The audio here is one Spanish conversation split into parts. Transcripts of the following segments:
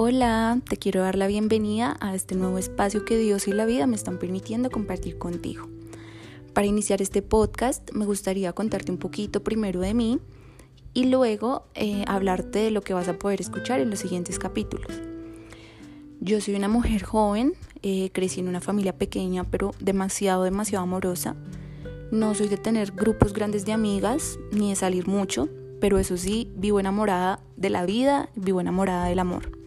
Hola, te quiero dar la bienvenida a este nuevo espacio que Dios y la vida me están permitiendo compartir contigo. Para iniciar este podcast me gustaría contarte un poquito primero de mí y luego eh, hablarte de lo que vas a poder escuchar en los siguientes capítulos. Yo soy una mujer joven, eh, crecí en una familia pequeña pero demasiado, demasiado amorosa. No soy de tener grupos grandes de amigas ni de salir mucho, pero eso sí, vivo enamorada de la vida, vivo enamorada del amor.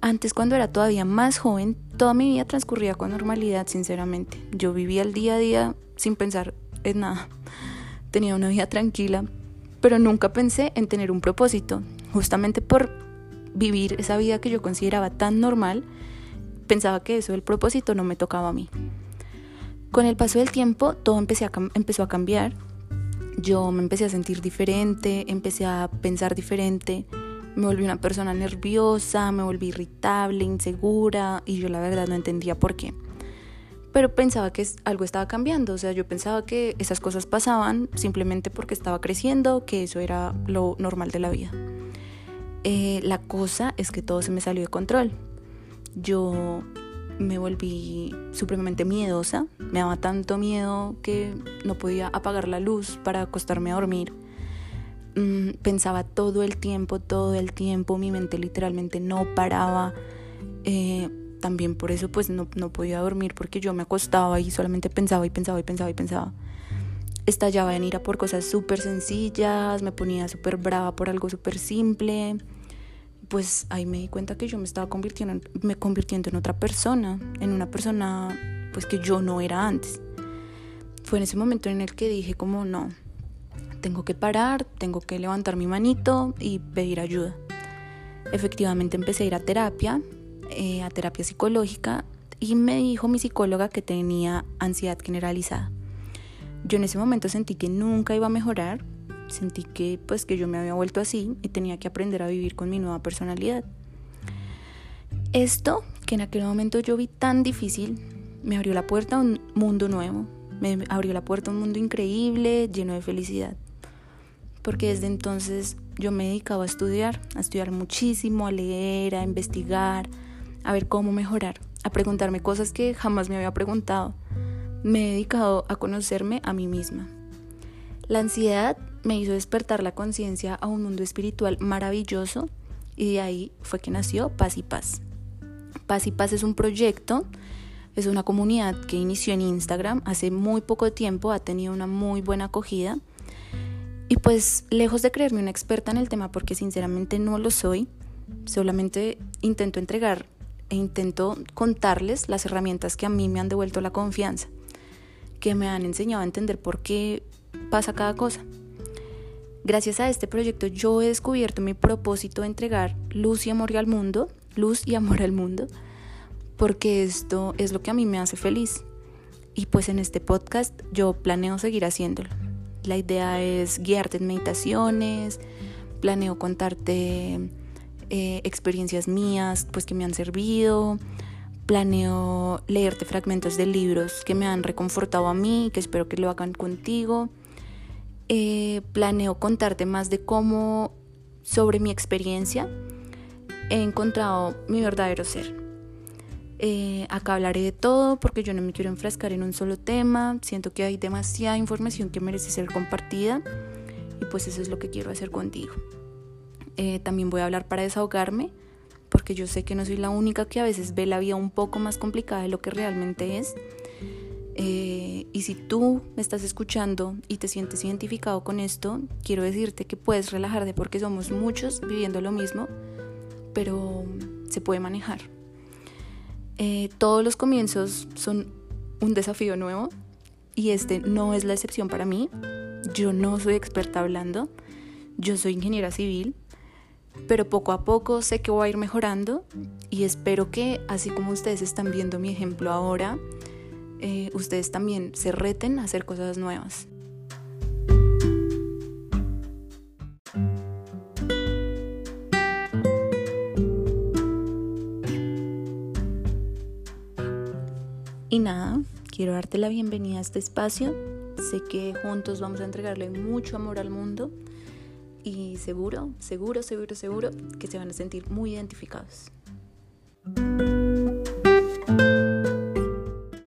Antes, cuando era todavía más joven, toda mi vida transcurría con normalidad, sinceramente. Yo vivía el día a día sin pensar en nada. Tenía una vida tranquila, pero nunca pensé en tener un propósito. Justamente por vivir esa vida que yo consideraba tan normal, pensaba que eso del propósito no me tocaba a mí. Con el paso del tiempo, todo empezó a cambiar. Yo me empecé a sentir diferente, empecé a pensar diferente, me volví una persona nerviosa, me volví irritable, insegura y yo la verdad no entendía por qué. Pero pensaba que algo estaba cambiando, o sea, yo pensaba que esas cosas pasaban simplemente porque estaba creciendo, que eso era lo normal de la vida. Eh, la cosa es que todo se me salió de control. Yo me volví supremamente miedosa, me daba tanto miedo que no podía apagar la luz para acostarme a dormir Mm, pensaba todo el tiempo, todo el tiempo, mi mente literalmente no paraba. Eh, también por eso pues no, no podía dormir porque yo me acostaba y solamente pensaba y pensaba y pensaba y pensaba. Estallaba en ira por cosas súper sencillas, me ponía súper brava por algo súper simple. Pues ahí me di cuenta que yo me estaba convirtiendo, me convirtiendo en otra persona, en una persona pues que yo no era antes. Fue en ese momento en el que dije como no, tengo que parar, tengo que levantar mi manito y pedir ayuda. Efectivamente empecé a ir a terapia, eh, a terapia psicológica, y me dijo mi psicóloga que tenía ansiedad generalizada. Yo en ese momento sentí que nunca iba a mejorar, sentí que pues que yo me había vuelto así y tenía que aprender a vivir con mi nueva personalidad. Esto, que en aquel momento yo vi tan difícil, me abrió la puerta a un mundo nuevo, me abrió la puerta a un mundo increíble, lleno de felicidad porque desde entonces yo me dedicaba a estudiar, a estudiar muchísimo, a leer, a investigar, a ver cómo mejorar, a preguntarme cosas que jamás me había preguntado. Me he dedicado a conocerme a mí misma. La ansiedad me hizo despertar la conciencia a un mundo espiritual maravilloso y de ahí fue que nació Paz y Paz. Paz y Paz es un proyecto, es una comunidad que inició en Instagram hace muy poco tiempo, ha tenido una muy buena acogida y pues lejos de creerme una experta en el tema, porque sinceramente no lo soy, solamente intento entregar e intento contarles las herramientas que a mí me han devuelto la confianza, que me han enseñado a entender por qué pasa cada cosa. Gracias a este proyecto yo he descubierto mi propósito de entregar luz y amor al mundo, luz y amor al mundo, porque esto es lo que a mí me hace feliz. Y pues en este podcast yo planeo seguir haciéndolo. La idea es guiarte en meditaciones, planeo contarte eh, experiencias mías pues que me han servido, planeo leerte fragmentos de libros que me han reconfortado a mí, que espero que lo hagan contigo. Eh, planeo contarte más de cómo sobre mi experiencia he encontrado mi verdadero ser. Eh, acá hablaré de todo porque yo no me quiero enfrascar en un solo tema. Siento que hay demasiada información que merece ser compartida y pues eso es lo que quiero hacer contigo. Eh, también voy a hablar para desahogarme porque yo sé que no soy la única que a veces ve la vida un poco más complicada de lo que realmente es. Eh, y si tú me estás escuchando y te sientes identificado con esto, quiero decirte que puedes relajarte porque somos muchos viviendo lo mismo, pero se puede manejar. Eh, todos los comienzos son un desafío nuevo y este no es la excepción para mí. Yo no soy experta hablando, yo soy ingeniera civil, pero poco a poco sé que voy a ir mejorando y espero que así como ustedes están viendo mi ejemplo ahora, eh, ustedes también se reten a hacer cosas nuevas. Y nada, quiero darte la bienvenida a este espacio. Sé que juntos vamos a entregarle mucho amor al mundo y seguro, seguro, seguro, seguro que se van a sentir muy identificados.